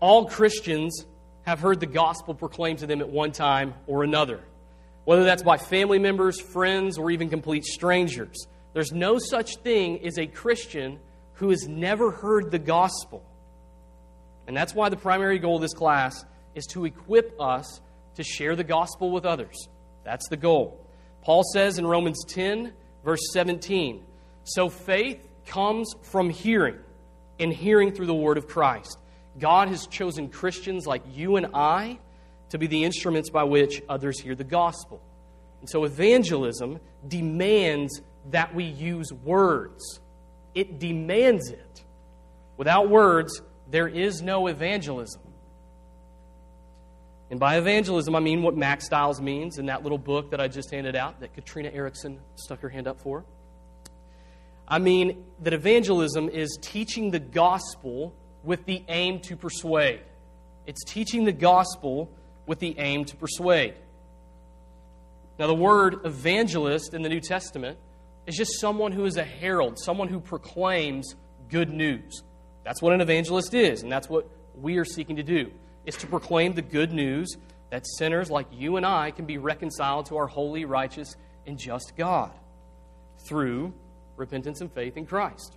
All Christians have heard the gospel proclaimed to them at one time or another, whether that's by family members, friends, or even complete strangers. There's no such thing as a Christian who has never heard the gospel. And that's why the primary goal of this class is to equip us to share the gospel with others. That's the goal. Paul says in Romans 10, verse 17 So faith comes from hearing, and hearing through the word of Christ. God has chosen Christians like you and I to be the instruments by which others hear the gospel. And so evangelism demands that we use words. It demands it. Without words, there is no evangelism. And by evangelism, I mean what Mack Stiles means in that little book that I just handed out that Katrina Erickson stuck her hand up for. I mean that evangelism is teaching the gospel with the aim to persuade. It's teaching the gospel with the aim to persuade. Now, the word evangelist in the New Testament is just someone who is a herald, someone who proclaims good news. That's what an evangelist is, and that's what we are seeking to do, is to proclaim the good news that sinners like you and I can be reconciled to our holy, righteous, and just God through repentance and faith in Christ.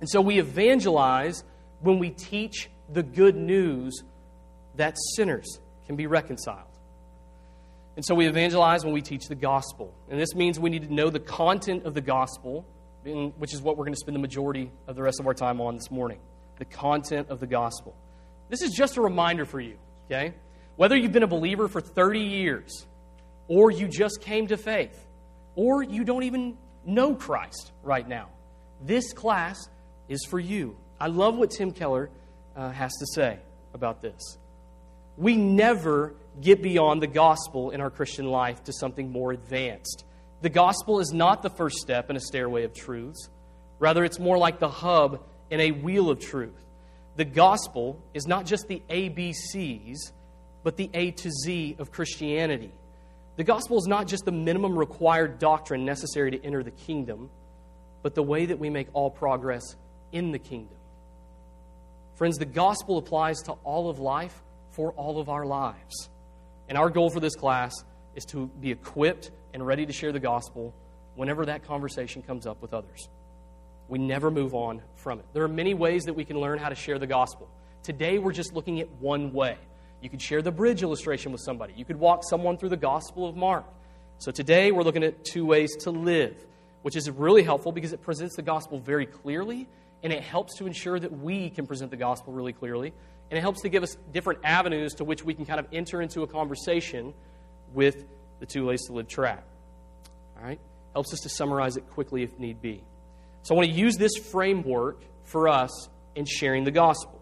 And so we evangelize when we teach the good news that sinners can be reconciled. And so we evangelize when we teach the gospel. And this means we need to know the content of the gospel, which is what we're going to spend the majority of the rest of our time on this morning. The content of the gospel. This is just a reminder for you, okay? Whether you've been a believer for 30 years, or you just came to faith, or you don't even know Christ right now, this class is for you. I love what Tim Keller uh, has to say about this. We never get beyond the gospel in our Christian life to something more advanced. The gospel is not the first step in a stairway of truths. Rather, it's more like the hub in a wheel of truth. The gospel is not just the ABCs, but the A to Z of Christianity. The gospel is not just the minimum required doctrine necessary to enter the kingdom, but the way that we make all progress in the kingdom. Friends, the gospel applies to all of life for all of our lives. And our goal for this class is to be equipped and ready to share the gospel whenever that conversation comes up with others. We never move on from it. There are many ways that we can learn how to share the gospel. Today, we're just looking at one way. You could share the bridge illustration with somebody, you could walk someone through the gospel of Mark. So, today, we're looking at two ways to live, which is really helpful because it presents the gospel very clearly and it helps to ensure that we can present the gospel really clearly and it helps to give us different avenues to which we can kind of enter into a conversation with the two ways to live track. All right? Helps us to summarize it quickly if need be. So I want to use this framework for us in sharing the gospel.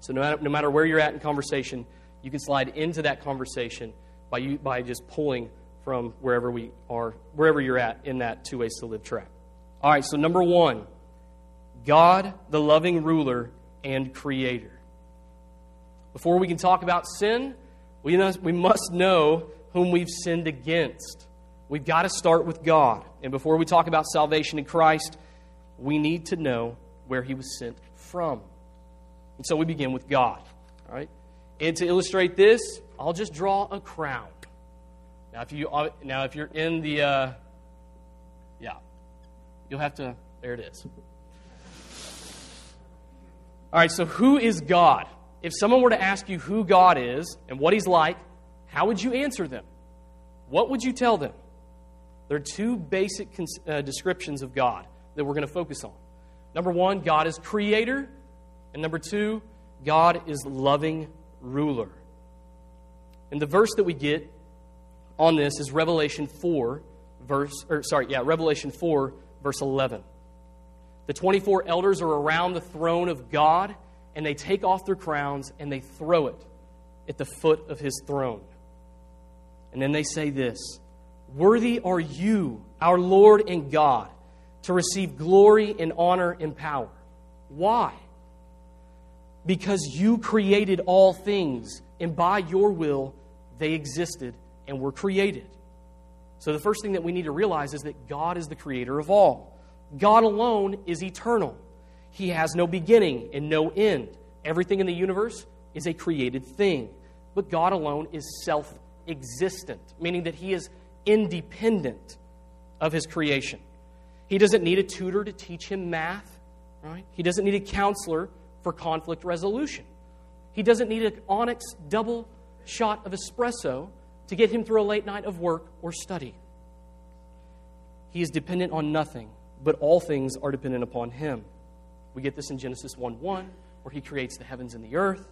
So no matter, no matter where you're at in conversation, you can slide into that conversation by, you, by just pulling from wherever we are, wherever you're at in that two ways to live track. All right, so number one, God, the loving ruler and creator. Before we can talk about sin, we must, we must know whom we've sinned against. We've got to start with God. And before we talk about salvation in Christ, we need to know where he was sent from. And so we begin with God. All right? And to illustrate this, I'll just draw a crown. Now, if you uh, now if you're in the uh, yeah, you'll have to. There it is. All right. So who is God? if someone were to ask you who God is and what He's like, how would you answer them? What would you tell them? There are two basic uh, descriptions of God that we're going to focus on. Number one, God is creator. And number two, God is loving ruler. And the verse that we get on this is Revelation 4, verse, or sorry, yeah, Revelation 4, verse 11. The 24 elders are around the throne of God and they take off their crowns and they throw it at the foot of his throne. And then they say this Worthy are you, our Lord and God, to receive glory and honor and power. Why? Because you created all things, and by your will they existed and were created. So, the first thing that we need to realize is that God is the creator of all. God alone is eternal. He has no beginning and no end. Everything in the universe is a created thing, but God alone is self existent, meaning that he is independent of his creation. He doesn't need a tutor to teach him math, right? He doesn't need a counselor for conflict resolution. He doesn't need an onyx double shot of espresso to get him through a late night of work or study. He is dependent on nothing, but all things are dependent upon him. We get this in Genesis 1 1, where he creates the heavens and the earth.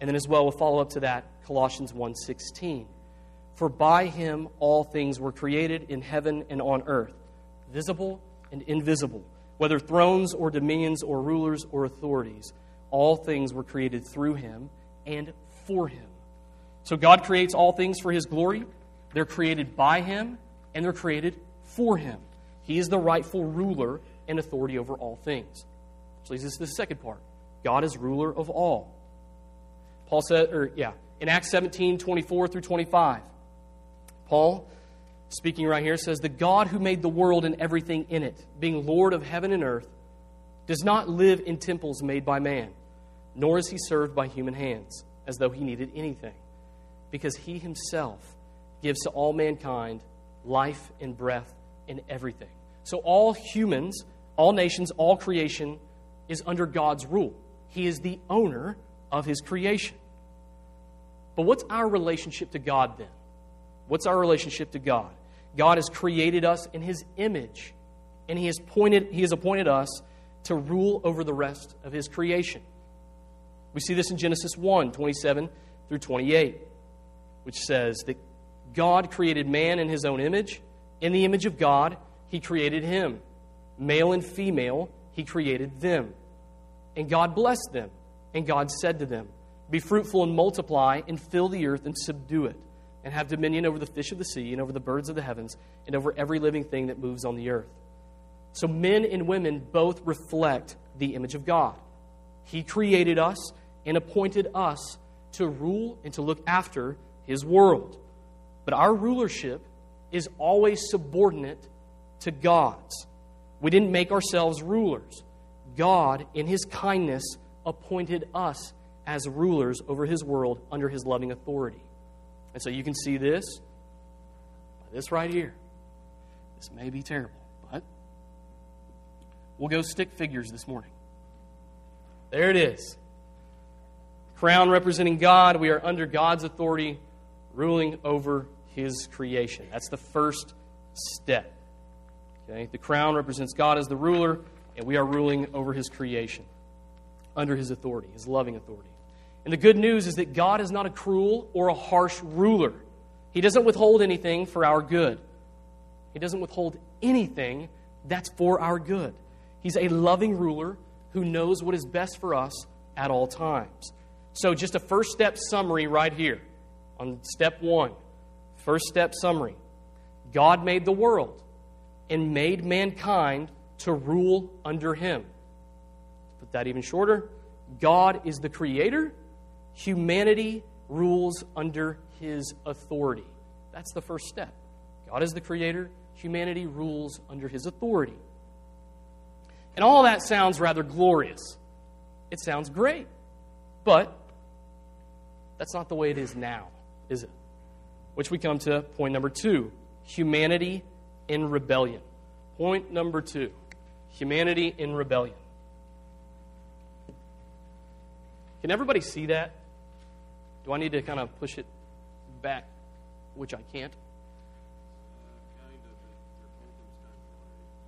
And then as well, we'll follow up to that, Colossians 1 16. For by him all things were created in heaven and on earth, visible and invisible, whether thrones or dominions or rulers or authorities. All things were created through him and for him. So God creates all things for his glory. They're created by him and they're created for him. He is the rightful ruler and authority over all things. Leads us to the second part. God is ruler of all. Paul said, or yeah, in Acts 17, 24 through 25, Paul, speaking right here, says, The God who made the world and everything in it, being Lord of heaven and earth, does not live in temples made by man, nor is he served by human hands, as though he needed anything, because he himself gives to all mankind life and breath and everything. So all humans, all nations, all creation is under God's rule. He is the owner of his creation. But what's our relationship to God then? What's our relationship to God? God has created us in His image, and He has, pointed, he has appointed us to rule over the rest of His creation. We see this in Genesis 1 27 through 28, which says that God created man in His own image. In the image of God, He created him. Male and female, He created them. And God blessed them. And God said to them, Be fruitful and multiply, and fill the earth and subdue it and have dominion over the fish of the sea and over the birds of the heavens and over every living thing that moves on the earth. So men and women both reflect the image of God. He created us and appointed us to rule and to look after his world. But our rulership is always subordinate to God's. We didn't make ourselves rulers. God, in his kindness, appointed us as rulers over his world under his loving authority. And so you can see this, this right here. This may be terrible, but we'll go stick figures this morning. There it is. Crown representing God. We are under God's authority, ruling over His creation. That's the first step. Okay? The crown represents God as the ruler, and we are ruling over His creation, under His authority, His loving authority. And the good news is that God is not a cruel or a harsh ruler. He doesn't withhold anything for our good. He doesn't withhold anything that's for our good. He's a loving ruler who knows what is best for us at all times. So, just a first step summary right here on step one. First step summary God made the world and made mankind to rule under him. Put that even shorter, God is the creator Humanity rules under his authority. That's the first step. God is the creator, humanity rules under his authority. And all that sounds rather glorious. It sounds great. But that's not the way it is now, is it? Which we come to point number two humanity in rebellion. Point number two humanity in rebellion. Can everybody see that? Do I need to kind of push it back, which I can't?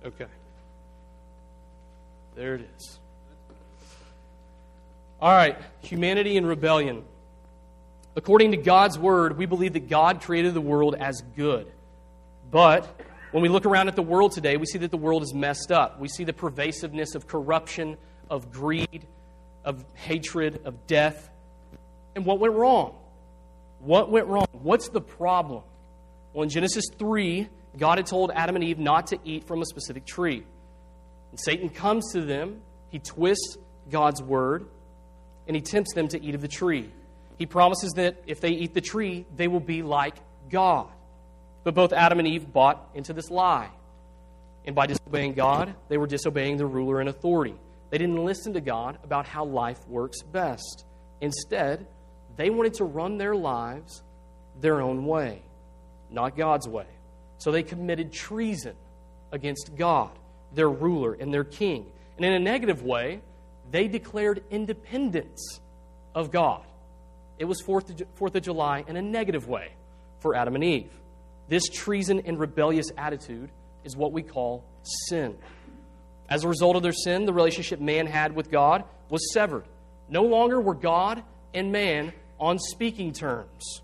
Okay. There it is. All right, humanity in rebellion. According to God's word, we believe that God created the world as good. But when we look around at the world today, we see that the world is messed up. We see the pervasiveness of corruption, of greed, of hatred, of death. And what went wrong? What went wrong? What's the problem? Well, in Genesis 3, God had told Adam and Eve not to eat from a specific tree. And Satan comes to them, he twists God's word, and he tempts them to eat of the tree. He promises that if they eat the tree, they will be like God. But both Adam and Eve bought into this lie. And by disobeying God, they were disobeying the ruler and authority. They didn't listen to God about how life works best. Instead, they wanted to run their lives their own way, not God's way. So they committed treason against God, their ruler and their king. And in a negative way, they declared independence of God. It was 4th of, 4th of July in a negative way for Adam and Eve. This treason and rebellious attitude is what we call sin. As a result of their sin, the relationship man had with God was severed. No longer were God and man on speaking terms.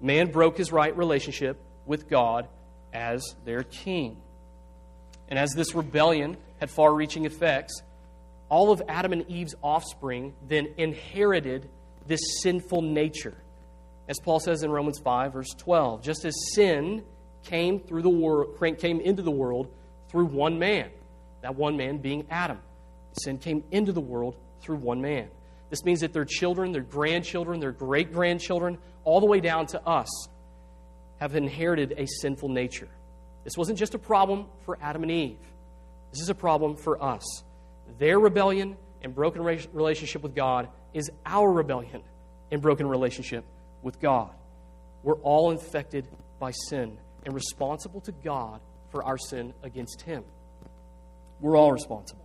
Man broke his right relationship with God as their king. And as this rebellion had far reaching effects, all of Adam and Eve's offspring then inherited this sinful nature. As Paul says in Romans 5, verse 12, just as sin came through the world, came into the world through one man, that one man being Adam. Sin came into the world through one man. This means that their children, their grandchildren, their great grandchildren, all the way down to us, have inherited a sinful nature. This wasn't just a problem for Adam and Eve, this is a problem for us. Their rebellion and broken relationship with God is our rebellion and broken relationship with God. We're all infected by sin and responsible to God for our sin against Him. We're all responsible.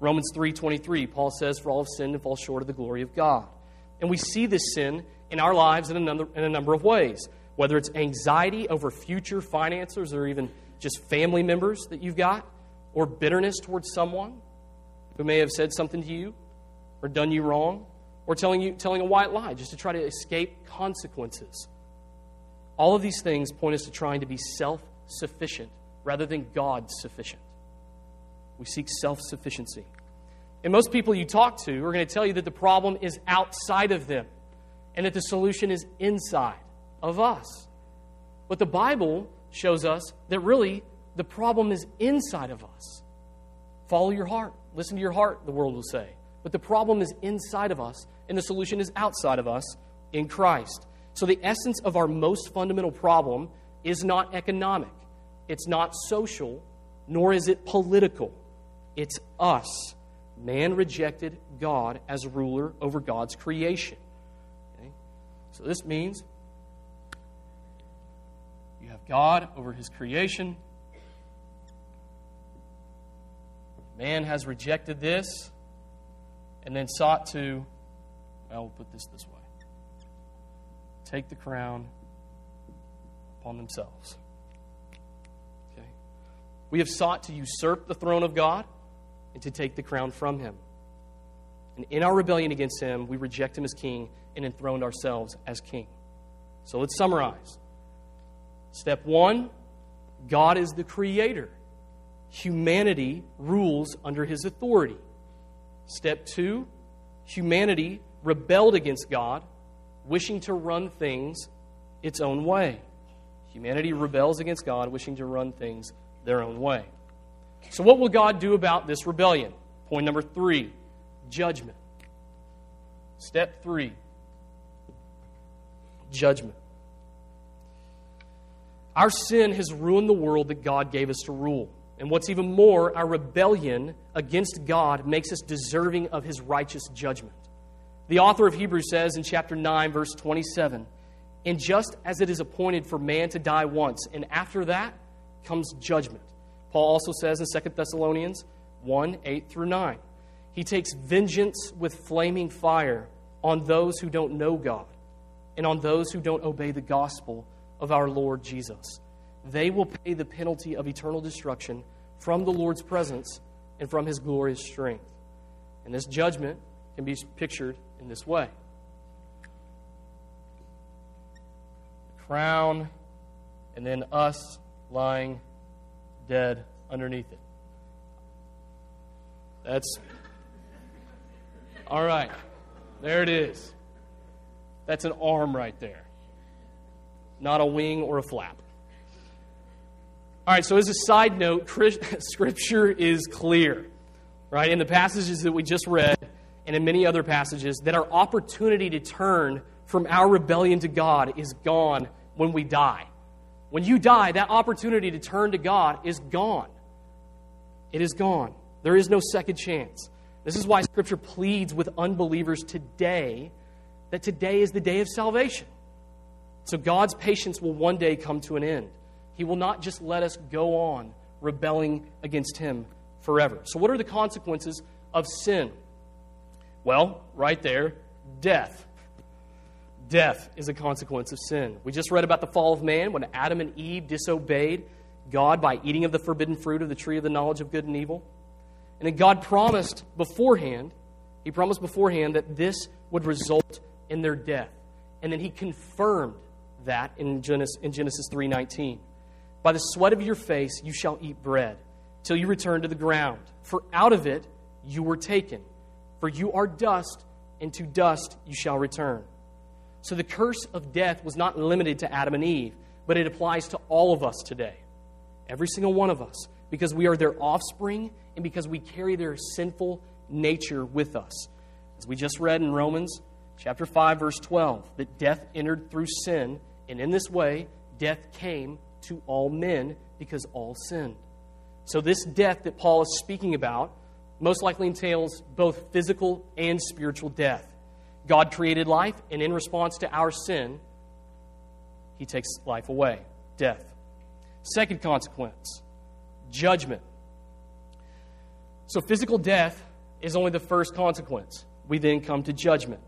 Romans 3:23, Paul says, "For all have sinned and fall short of the glory of God." And we see this sin in our lives in a number, in a number of ways, whether it's anxiety over future finances or even just family members that you've got, or bitterness towards someone who may have said something to you or done you wrong, or telling you telling a white lie just to try to escape consequences. All of these things point us to trying to be self-sufficient rather than God sufficient. We seek self sufficiency. And most people you talk to are going to tell you that the problem is outside of them and that the solution is inside of us. But the Bible shows us that really the problem is inside of us. Follow your heart. Listen to your heart, the world will say. But the problem is inside of us, and the solution is outside of us in Christ. So, the essence of our most fundamental problem is not economic, it's not social, nor is it political. It's us. Man rejected God as ruler over God's creation. Okay? So this means you have God over his creation. Man has rejected this and then sought to, well, we'll put this this way take the crown upon themselves. Okay? We have sought to usurp the throne of God and to take the crown from him. And in our rebellion against him, we reject him as king and enthroned ourselves as king. So let's summarize. Step one God is the creator, humanity rules under his authority. Step two humanity rebelled against God, wishing to run things its own way. Humanity rebels against God, wishing to run things their own way. So, what will God do about this rebellion? Point number three judgment. Step three judgment. Our sin has ruined the world that God gave us to rule. And what's even more, our rebellion against God makes us deserving of his righteous judgment. The author of Hebrews says in chapter 9, verse 27 And just as it is appointed for man to die once, and after that comes judgment. Paul also says in 2 Thessalonians 1 8 through 9. He takes vengeance with flaming fire on those who don't know God and on those who don't obey the gospel of our Lord Jesus. They will pay the penalty of eternal destruction from the Lord's presence and from his glorious strength. And this judgment can be pictured in this way the crown, and then us lying dead underneath it. That's all right. There it is. That's an arm right there, not a wing or a flap. All right, so as a side note, Scripture is clear, right? In the passages that we just read and in many other passages, that our opportunity to turn from our rebellion to God is gone when we die. When you die, that opportunity to turn to God is gone. It is gone. There is no second chance. This is why Scripture pleads with unbelievers today that today is the day of salvation. So God's patience will one day come to an end. He will not just let us go on rebelling against Him forever. So, what are the consequences of sin? Well, right there, death. Death is a consequence of sin. We just read about the fall of man when Adam and Eve disobeyed God by eating of the forbidden fruit of the tree of the knowledge of good and evil. And then God promised beforehand, He promised beforehand that this would result in their death. And then He confirmed that in Genesis, in Genesis 3:19. By the sweat of your face you shall eat bread till you return to the ground, for out of it you were taken. For you are dust, and to dust you shall return. So the curse of death was not limited to Adam and Eve, but it applies to all of us today. Every single one of us, because we are their offspring and because we carry their sinful nature with us. As we just read in Romans chapter 5 verse 12, that death entered through sin, and in this way death came to all men because all sinned. So this death that Paul is speaking about most likely entails both physical and spiritual death. God created life, and in response to our sin, he takes life away death. Second consequence judgment. So, physical death is only the first consequence. We then come to judgment,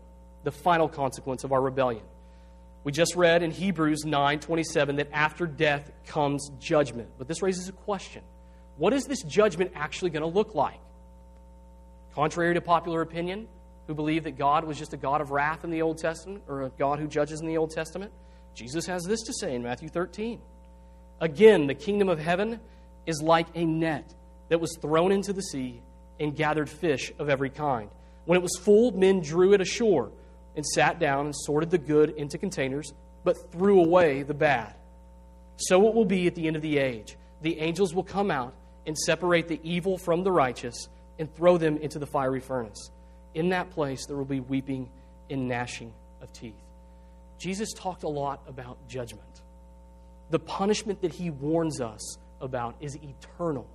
the final consequence of our rebellion. We just read in Hebrews 9:27 that after death comes judgment. But this raises a question. What is this judgment actually going to look like? Contrary to popular opinion, who believe that God was just a God of wrath in the Old Testament or a God who judges in the Old Testament, Jesus has this to say in Matthew 13. Again, the kingdom of heaven is like a net that was thrown into the sea and gathered fish of every kind. When it was full, men drew it ashore and sat down and sorted the good into containers, but threw away the bad. So it will be at the end of the age. The angels will come out and separate the evil from the righteous and throw them into the fiery furnace. In that place, there will be weeping and gnashing of teeth. Jesus talked a lot about judgment. The punishment that he warns us about is eternal.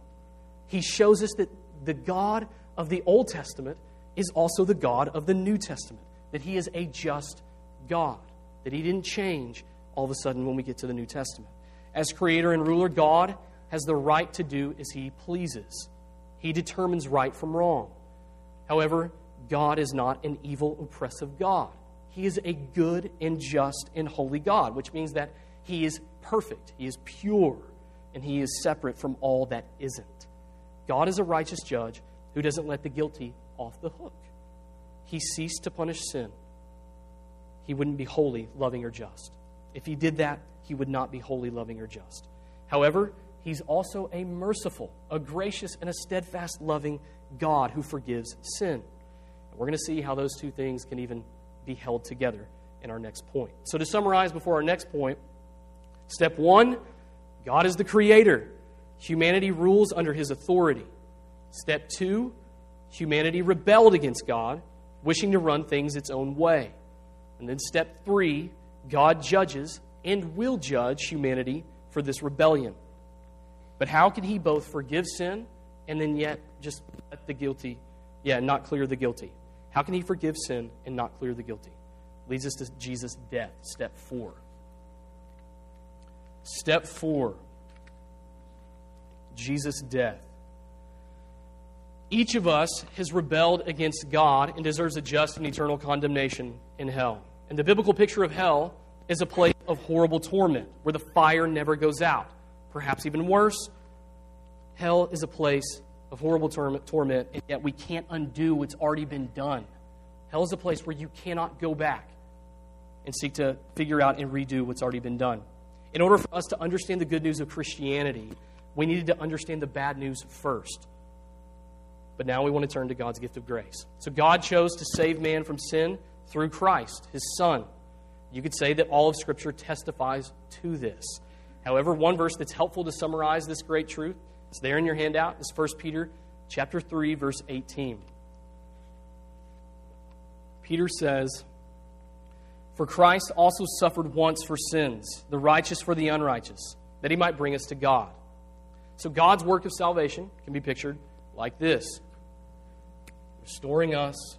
He shows us that the God of the Old Testament is also the God of the New Testament, that he is a just God, that he didn't change all of a sudden when we get to the New Testament. As creator and ruler, God has the right to do as he pleases. He determines right from wrong. However, God is not an evil, oppressive God. He is a good and just and holy God, which means that He is perfect, He is pure, and He is separate from all that isn't. God is a righteous judge who doesn't let the guilty off the hook. He ceased to punish sin. He wouldn't be holy, loving, or just. If He did that, He would not be holy, loving, or just. However, He's also a merciful, a gracious, and a steadfast, loving God who forgives sin. We're going to see how those two things can even be held together in our next point. So, to summarize before our next point, step one God is the creator, humanity rules under his authority. Step two humanity rebelled against God, wishing to run things its own way. And then step three God judges and will judge humanity for this rebellion. But how can he both forgive sin and then yet just let the guilty, yeah, not clear the guilty? How can he forgive sin and not clear the guilty? Leads us to Jesus' death, step four. Step four Jesus' death. Each of us has rebelled against God and deserves a just and eternal condemnation in hell. And the biblical picture of hell is a place of horrible torment where the fire never goes out. Perhaps even worse, hell is a place of horrible torment, and yet we can't undo what's already been done. Hell is a place where you cannot go back and seek to figure out and redo what's already been done. In order for us to understand the good news of Christianity, we needed to understand the bad news first. But now we want to turn to God's gift of grace. So God chose to save man from sin through Christ, his Son. You could say that all of Scripture testifies to this. However, one verse that's helpful to summarize this great truth it's there in your handout. It's 1 Peter chapter 3, verse 18. Peter says, For Christ also suffered once for sins, the righteous for the unrighteous, that he might bring us to God. So God's work of salvation can be pictured like this restoring us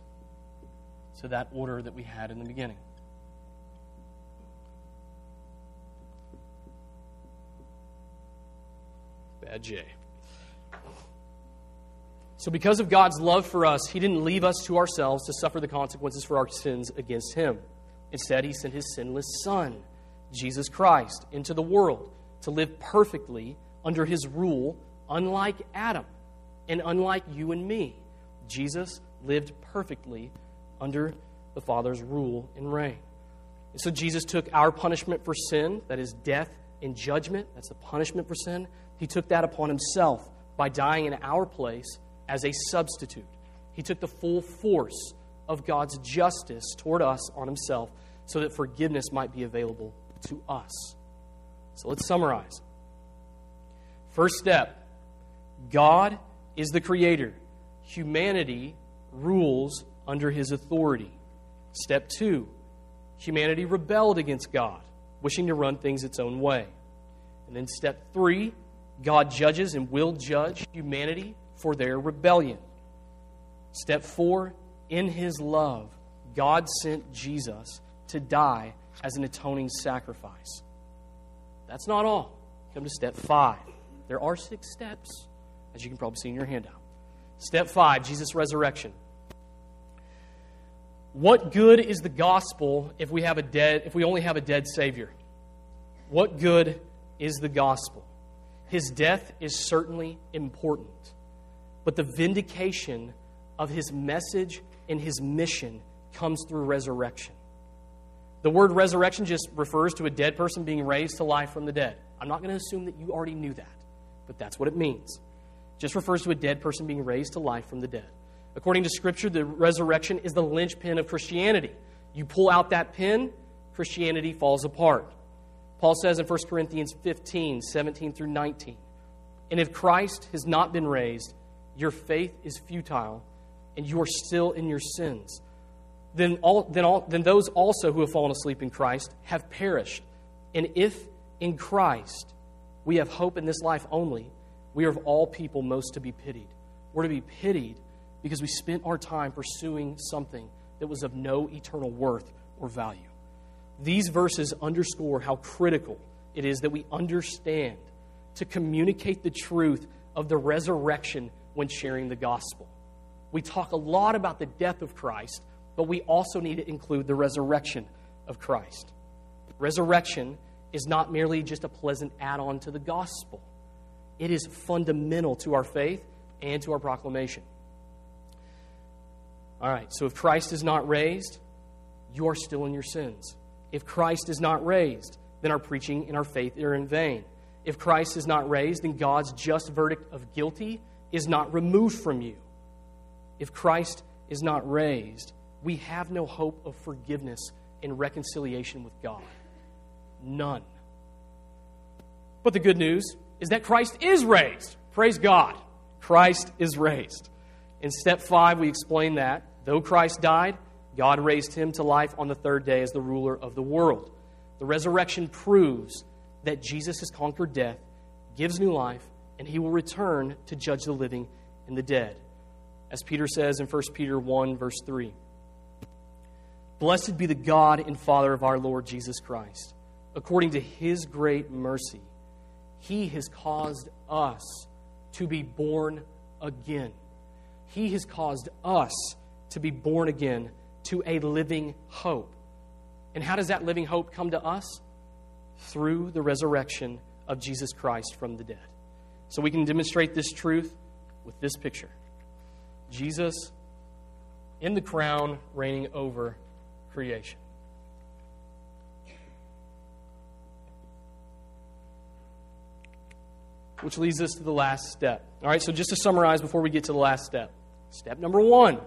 to that order that we had in the beginning. Bad J. So, because of God's love for us, He didn't leave us to ourselves to suffer the consequences for our sins against Him. Instead, He sent His sinless Son, Jesus Christ, into the world to live perfectly under His rule, unlike Adam and unlike you and me. Jesus lived perfectly under the Father's rule and reign. And so, Jesus took our punishment for sin, that is death and judgment, that's the punishment for sin. He took that upon Himself by dying in our place as a substitute. He took the full force of God's justice toward us on himself so that forgiveness might be available to us. So let's summarize. First step God is the creator, humanity rules under his authority. Step two humanity rebelled against God, wishing to run things its own way. And then step three God judges and will judge humanity for their rebellion. Step four, in his love, God sent Jesus to die as an atoning sacrifice. That's not all. Come to step five. There are six steps, as you can probably see in your handout. Step five, Jesus' resurrection. What good is the gospel if we have a dead if we only have a dead savior? What good is the gospel? His death is certainly important but the vindication of his message and his mission comes through resurrection. The word resurrection just refers to a dead person being raised to life from the dead. I'm not going to assume that you already knew that, but that's what it means. Just refers to a dead person being raised to life from the dead. According to Scripture, the resurrection is the linchpin of Christianity. You pull out that pin, Christianity falls apart. Paul says in 1 Corinthians 15, 17 through 19, And if Christ has not been raised, your faith is futile and you are still in your sins. Then, all, then, all, then those also who have fallen asleep in Christ have perished. And if in Christ we have hope in this life only, we are of all people most to be pitied. We're to be pitied because we spent our time pursuing something that was of no eternal worth or value. These verses underscore how critical it is that we understand to communicate the truth of the resurrection when sharing the gospel. We talk a lot about the death of Christ, but we also need to include the resurrection of Christ. Resurrection is not merely just a pleasant add on to the gospel, it is fundamental to our faith and to our proclamation. All right, so if Christ is not raised, you are still in your sins. If Christ is not raised, then our preaching and our faith are in vain. If Christ is not raised, then God's just verdict of guilty is not removed from you. If Christ is not raised, we have no hope of forgiveness and reconciliation with God. None. But the good news is that Christ is raised. Praise God. Christ is raised. In step five, we explain that though Christ died, God raised him to life on the third day as the ruler of the world. The resurrection proves that Jesus has conquered death, gives new life, and he will return to judge the living and the dead. As Peter says in 1 Peter 1, verse 3 Blessed be the God and Father of our Lord Jesus Christ. According to his great mercy, he has caused us to be born again. He has caused us to be born again to a living hope. And how does that living hope come to us? Through the resurrection of Jesus Christ from the dead. So we can demonstrate this truth with this picture Jesus in the crown reigning over creation. Which leads us to the last step. All right, so just to summarize before we get to the last step. Step number one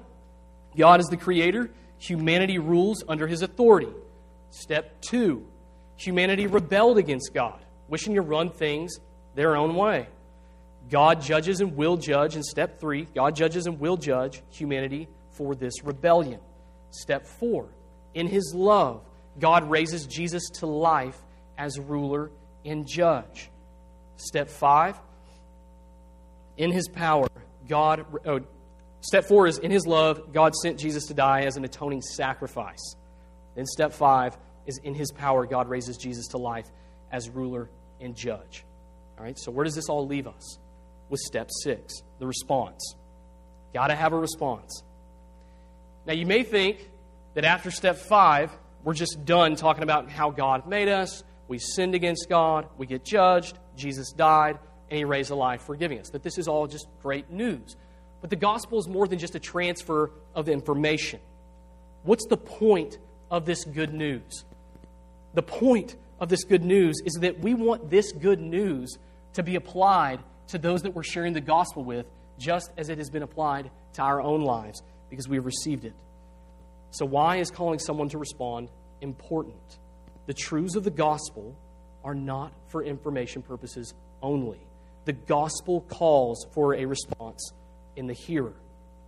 God is the creator, humanity rules under his authority. Step two humanity rebelled against God, wishing to run things their own way. God judges and will judge. In step three, God judges and will judge humanity for this rebellion. Step four, in his love, God raises Jesus to life as ruler and judge. Step five, in his power, God. Oh, step four is in his love, God sent Jesus to die as an atoning sacrifice. Then step five is in his power, God raises Jesus to life as ruler and judge. All right, so where does this all leave us? With step six, the response. Got to have a response. Now, you may think that after step five, we're just done talking about how God made us, we sinned against God, we get judged, Jesus died, and he raised alive, forgiving us. That this is all just great news. But the gospel is more than just a transfer of information. What's the point of this good news? The point of this good news is that we want this good news to be applied to those that we're sharing the gospel with, just as it has been applied to our own lives, because we have received it. So, why is calling someone to respond important? The truths of the gospel are not for information purposes only. The gospel calls for a response in the hearer.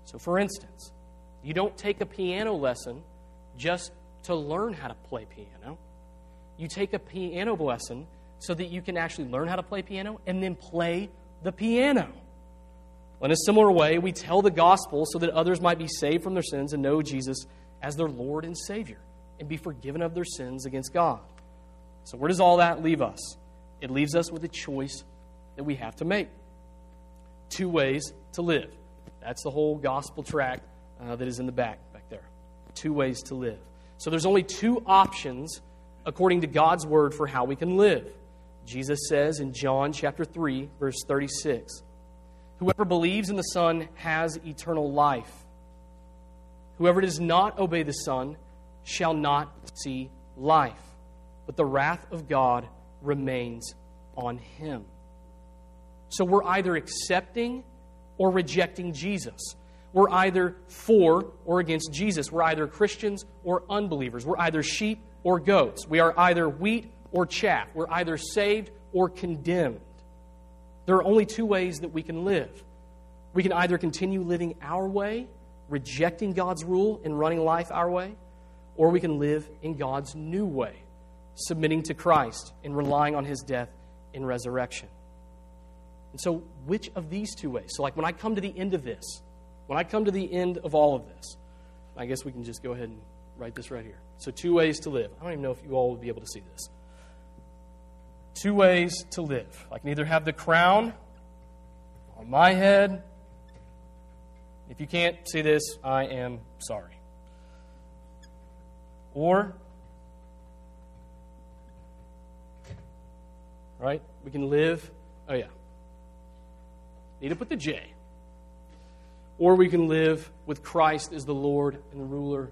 So, for instance, you don't take a piano lesson just to learn how to play piano. You take a piano lesson so that you can actually learn how to play piano and then play the piano. In a similar way, we tell the gospel so that others might be saved from their sins and know Jesus as their Lord and Savior and be forgiven of their sins against God. So, where does all that leave us? It leaves us with a choice that we have to make. Two ways to live. That's the whole gospel track uh, that is in the back, back there. Two ways to live. So, there's only two options according to God's word for how we can live. Jesus says in John chapter 3, verse 36 Whoever believes in the Son has eternal life. Whoever does not obey the Son shall not see life, but the wrath of God remains on him. So we're either accepting or rejecting Jesus. We're either for or against Jesus. We're either Christians or unbelievers. We're either sheep or goats. We are either wheat or chaff. We're either saved or condemned. There are only two ways that we can live. We can either continue living our way, rejecting God's rule and running life our way, or we can live in God's new way, submitting to Christ and relying on his death and resurrection. And so, which of these two ways? So, like when I come to the end of this, when I come to the end of all of this, I guess we can just go ahead and write this right here. So, two ways to live. I don't even know if you all would be able to see this. Two ways to live. I can either have the crown on my head. If you can't see this, I am sorry. Or, right, we can live, oh yeah, need to put the J. Or we can live with Christ as the Lord and the ruler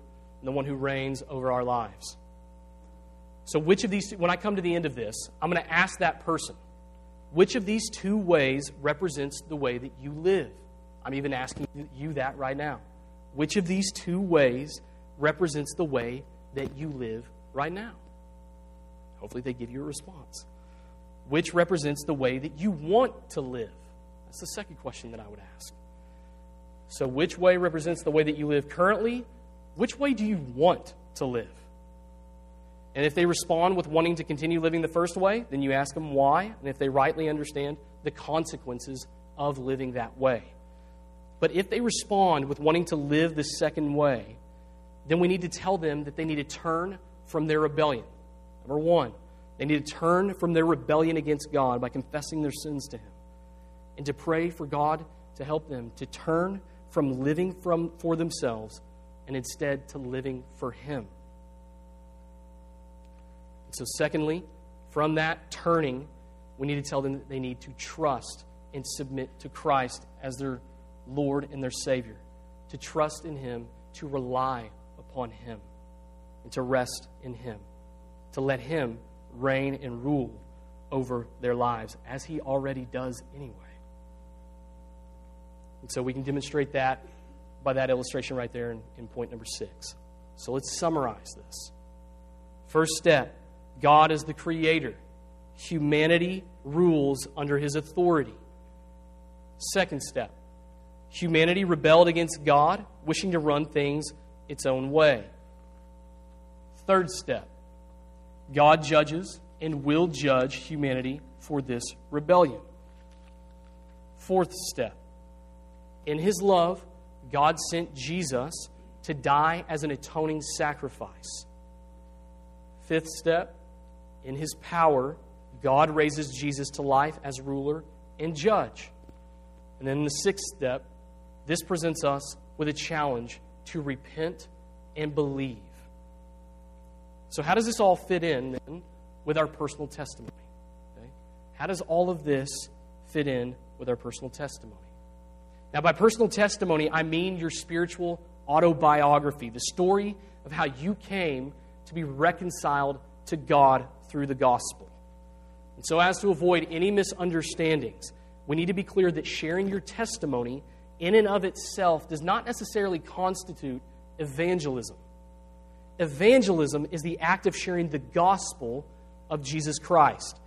and the one who reigns over our lives. So, which of these, when I come to the end of this, I'm going to ask that person, which of these two ways represents the way that you live? I'm even asking you that right now. Which of these two ways represents the way that you live right now? Hopefully, they give you a response. Which represents the way that you want to live? That's the second question that I would ask. So, which way represents the way that you live currently? Which way do you want to live? And if they respond with wanting to continue living the first way, then you ask them why, and if they rightly understand the consequences of living that way. But if they respond with wanting to live the second way, then we need to tell them that they need to turn from their rebellion. Number one, they need to turn from their rebellion against God by confessing their sins to Him and to pray for God to help them to turn from living from, for themselves and instead to living for Him. So, secondly, from that turning, we need to tell them that they need to trust and submit to Christ as their Lord and their Savior, to trust in Him, to rely upon Him and to rest in Him, to let Him reign and rule over their lives, as He already does anyway. And so we can demonstrate that by that illustration right there in, in point number six. So let's summarize this. First step God is the creator, humanity rules under His authority. Second step humanity rebelled against God, wishing to run things its own way. Third step God judges and will judge humanity for this rebellion. Fourth step in his love, God sent Jesus to die as an atoning sacrifice. Fifth step in his power, God raises Jesus to life as ruler and judge. And then the sixth step, this presents us with a challenge to repent and believe. So, how does this all fit in then with our personal testimony? Okay? How does all of this fit in with our personal testimony? Now, by personal testimony, I mean your spiritual autobiography, the story of how you came to be reconciled to God through the gospel. And so, as to avoid any misunderstandings, we need to be clear that sharing your testimony in and of itself does not necessarily constitute evangelism. Evangelism is the act of sharing the gospel of Jesus Christ.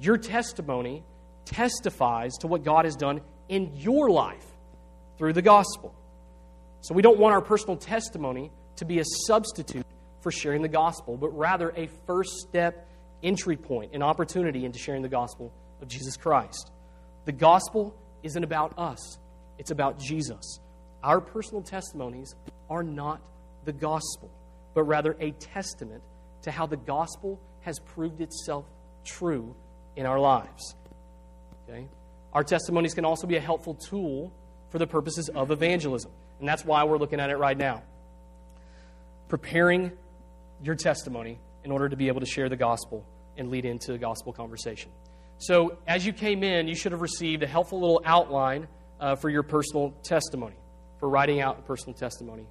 Your testimony testifies to what God has done in your life through the gospel. So we don't want our personal testimony to be a substitute for sharing the gospel, but rather a first step entry point, an opportunity into sharing the gospel of Jesus Christ. The gospel isn't about us, it's about Jesus. Our personal testimonies are not the gospel, but rather a testament to how the gospel has proved itself true in our lives. Okay? Our testimonies can also be a helpful tool for the purposes of evangelism, and that's why we're looking at it right now. Preparing your testimony in order to be able to share the gospel and lead into the gospel conversation. So, as you came in, you should have received a helpful little outline uh, for your personal testimony, for writing out a personal testimony.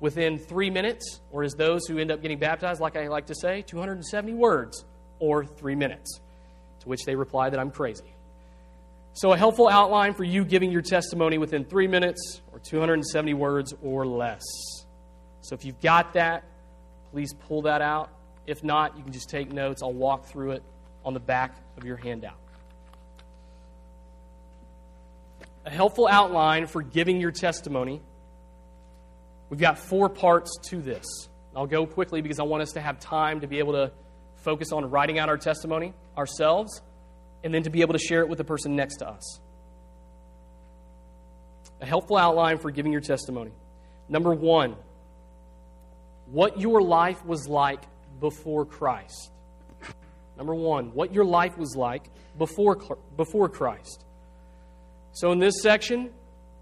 Within three minutes, or as those who end up getting baptized, like I like to say, 270 words or three minutes, to which they reply that I'm crazy. So, a helpful outline for you giving your testimony within three minutes or 270 words or less. So, if you've got that, please pull that out. If not, you can just take notes. I'll walk through it on the back of your handout. A helpful outline for giving your testimony. We've got four parts to this. I'll go quickly because I want us to have time to be able to focus on writing out our testimony ourselves and then to be able to share it with the person next to us. A helpful outline for giving your testimony. Number one, what your life was like before Christ. Number one, what your life was like before, before Christ. So, in this section,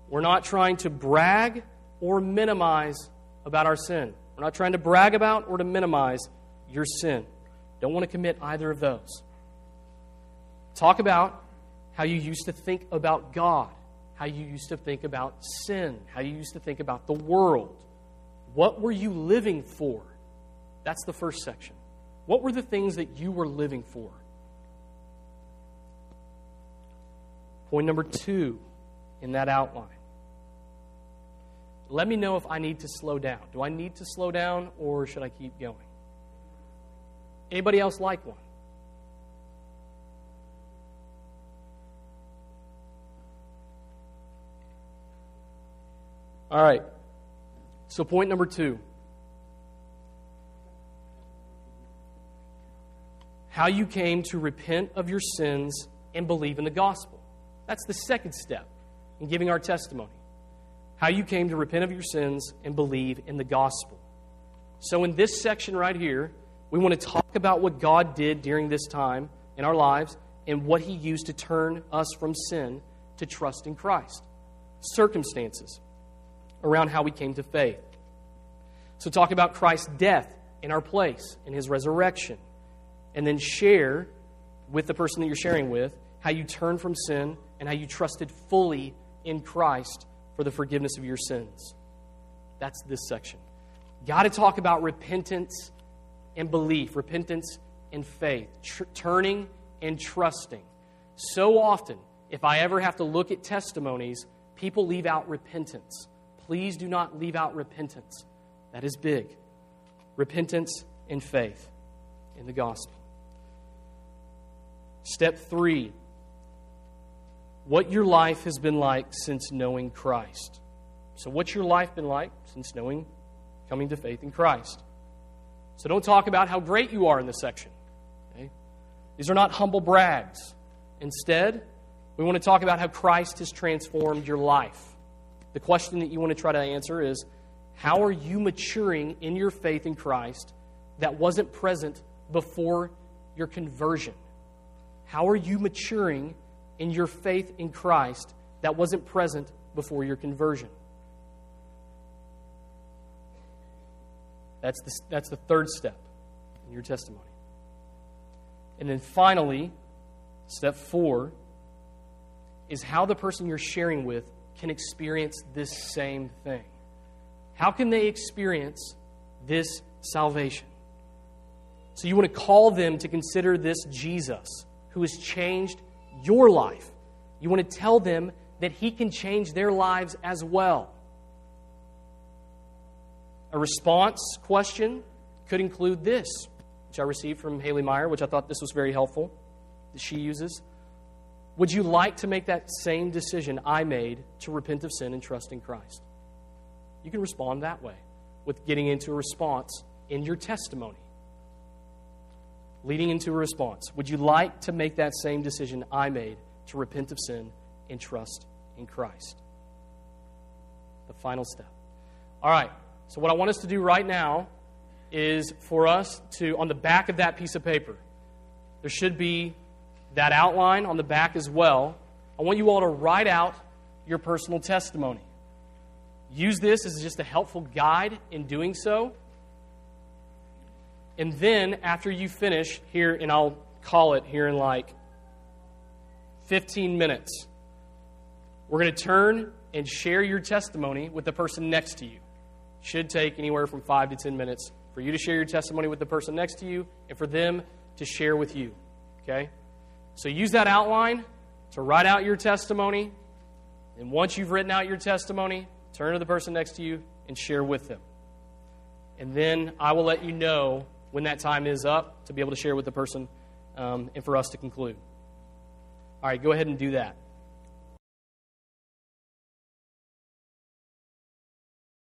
we're not trying to brag or minimize about our sin. We're not trying to brag about or to minimize your sin. Don't want to commit either of those. Talk about how you used to think about God, how you used to think about sin, how you used to think about the world. What were you living for? That's the first section. What were the things that you were living for? Point number two in that outline. Let me know if I need to slow down. Do I need to slow down or should I keep going? Anybody else like one? All right. So, point number two how you came to repent of your sins and believe in the gospel. That's the second step in giving our testimony. How you came to repent of your sins and believe in the gospel. So, in this section right here, we want to talk about what God did during this time in our lives and what He used to turn us from sin to trust in Christ. Circumstances around how we came to faith. So, talk about Christ's death in our place and his resurrection. And then share with the person that you're sharing with how you turned from sin and how you trusted fully in Christ for the forgiveness of your sins. That's this section. Got to talk about repentance and belief, repentance and faith, tr- turning and trusting. So often, if I ever have to look at testimonies, people leave out repentance. Please do not leave out repentance. That is big. Repentance and faith in the gospel. Step three what your life has been like since knowing Christ. So, what's your life been like since knowing, coming to faith in Christ? So, don't talk about how great you are in this section. Okay? These are not humble brags. Instead, we want to talk about how Christ has transformed your life. The question that you want to try to answer is how are you maturing in your faith in Christ that wasn't present before your conversion? How are you maturing in your faith in Christ that wasn't present before your conversion? That's the, that's the third step in your testimony. And then finally, step four is how the person you're sharing with can experience this same thing. How can they experience this salvation? So you want to call them to consider this Jesus who has changed your life. You want to tell them that he can change their lives as well. A response question could include this, which I received from Haley Meyer, which I thought this was very helpful that she uses. Would you like to make that same decision I made to repent of sin and trust in Christ? You can respond that way with getting into a response in your testimony. Leading into a response. Would you like to make that same decision I made to repent of sin and trust in Christ? The final step. All right, so what I want us to do right now is for us to, on the back of that piece of paper, there should be that outline on the back as well. I want you all to write out your personal testimony. Use this as just a helpful guide in doing so. And then, after you finish here, and I'll call it here in like 15 minutes, we're going to turn and share your testimony with the person next to you. Should take anywhere from five to 10 minutes for you to share your testimony with the person next to you and for them to share with you. Okay? So use that outline to write out your testimony. And once you've written out your testimony, turn to the person next to you and share with them. And then I will let you know when that time is up to be able to share with the person um, and for us to conclude. All right, go ahead and do that.